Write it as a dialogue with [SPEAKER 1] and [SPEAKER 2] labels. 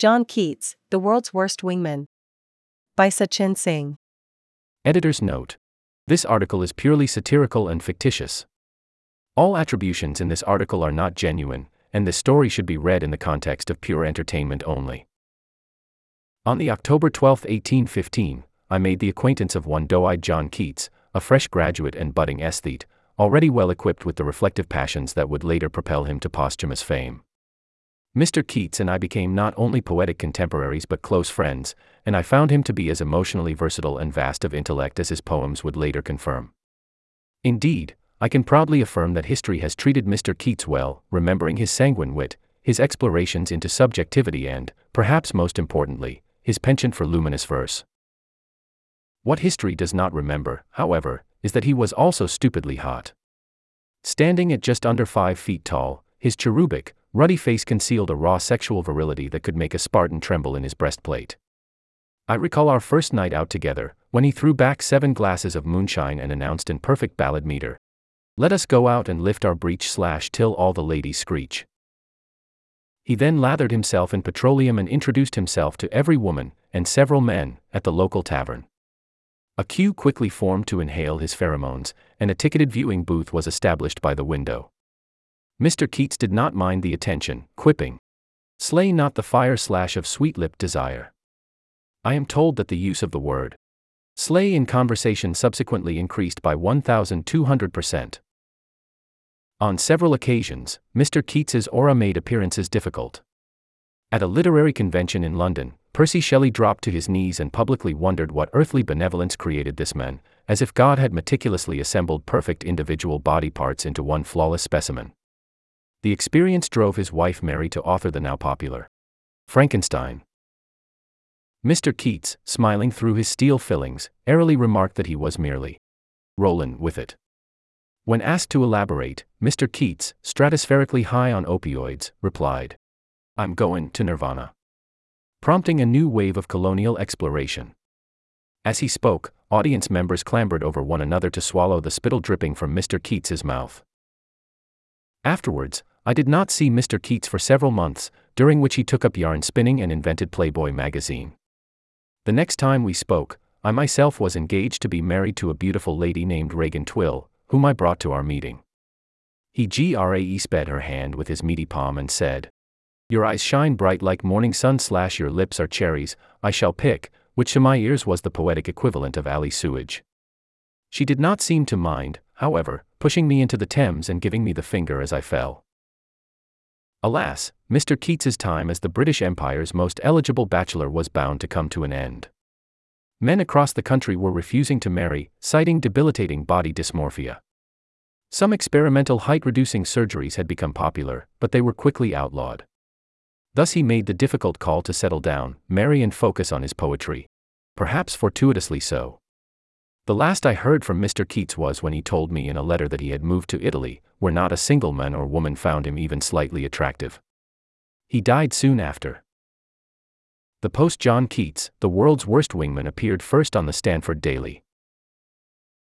[SPEAKER 1] John Keats, The World's Worst Wingman. By Sachin Singh.
[SPEAKER 2] Editor's note. This article is purely satirical and fictitious. All attributions in this article are not genuine, and this story should be read in the context of pure entertainment only. On the October 12, 1815, I made the acquaintance of one doe-eyed John Keats, a fresh graduate and budding aesthete, already well equipped with the reflective passions that would later propel him to posthumous fame. Mr. Keats and I became not only poetic contemporaries but close friends, and I found him to be as emotionally versatile and vast of intellect as his poems would later confirm. Indeed, I can proudly affirm that history has treated Mr. Keats well, remembering his sanguine wit, his explorations into subjectivity, and, perhaps most importantly, his penchant for luminous verse. What history does not remember, however, is that he was also stupidly hot. Standing at just under five feet tall, his cherubic, ruddy face concealed a raw sexual virility that could make a Spartan tremble in his breastplate. I recall our first night out together, when he threw back seven glasses of moonshine and announced in perfect ballad meter, Let us go out and lift our breech slash till all the ladies screech. He then lathered himself in petroleum and introduced himself to every woman, and several men, at the local tavern. A queue quickly formed to inhale his pheromones, and a ticketed viewing booth was established by the window. Mr. Keats did not mind the attention, quipping, Slay not the fire slash of sweet lipped desire. I am told that the use of the word slay in conversation subsequently increased by 1,200%. On several occasions, Mr. Keats's aura made appearances difficult. At a literary convention in London, Percy Shelley dropped to his knees and publicly wondered what earthly benevolence created this man, as if God had meticulously assembled perfect individual body parts into one flawless specimen. The experience drove his wife Mary to author the now popular Frankenstein. Mr. Keats, smiling through his steel fillings, airily remarked that he was merely rolling with it. When asked to elaborate, Mr. Keats, stratospherically high on opioids, replied, I'm going to Nirvana prompting a new wave of colonial exploration. As he spoke, audience members clambered over one another to swallow the spittle dripping from Mr. Keats's mouth. Afterwards, I did not see Mr. Keats for several months, during which he took up yarn spinning and invented Playboy magazine. The next time we spoke, I myself was engaged to be married to a beautiful lady named Regan Twill, whom I brought to our meeting. He grae sped her hand with his meaty palm and said, your eyes shine bright like morning sun slash your lips are cherries, I shall pick, which to my ears was the poetic equivalent of alley sewage. She did not seem to mind, however, pushing me into the Thames and giving me the finger as I fell. Alas, Mr. Keats's time as the British Empire's most eligible bachelor was bound to come to an end. Men across the country were refusing to marry, citing debilitating body dysmorphia. Some experimental height reducing surgeries had become popular, but they were quickly outlawed. Thus he made the difficult call to settle down, marry, and focus on his poetry. Perhaps fortuitously so. The last I heard from Mr. Keats was when he told me in a letter that he had moved to Italy, where not a single man or woman found him even slightly attractive. He died soon after. The post John Keats, the world's worst wingman, appeared first on the Stanford Daily.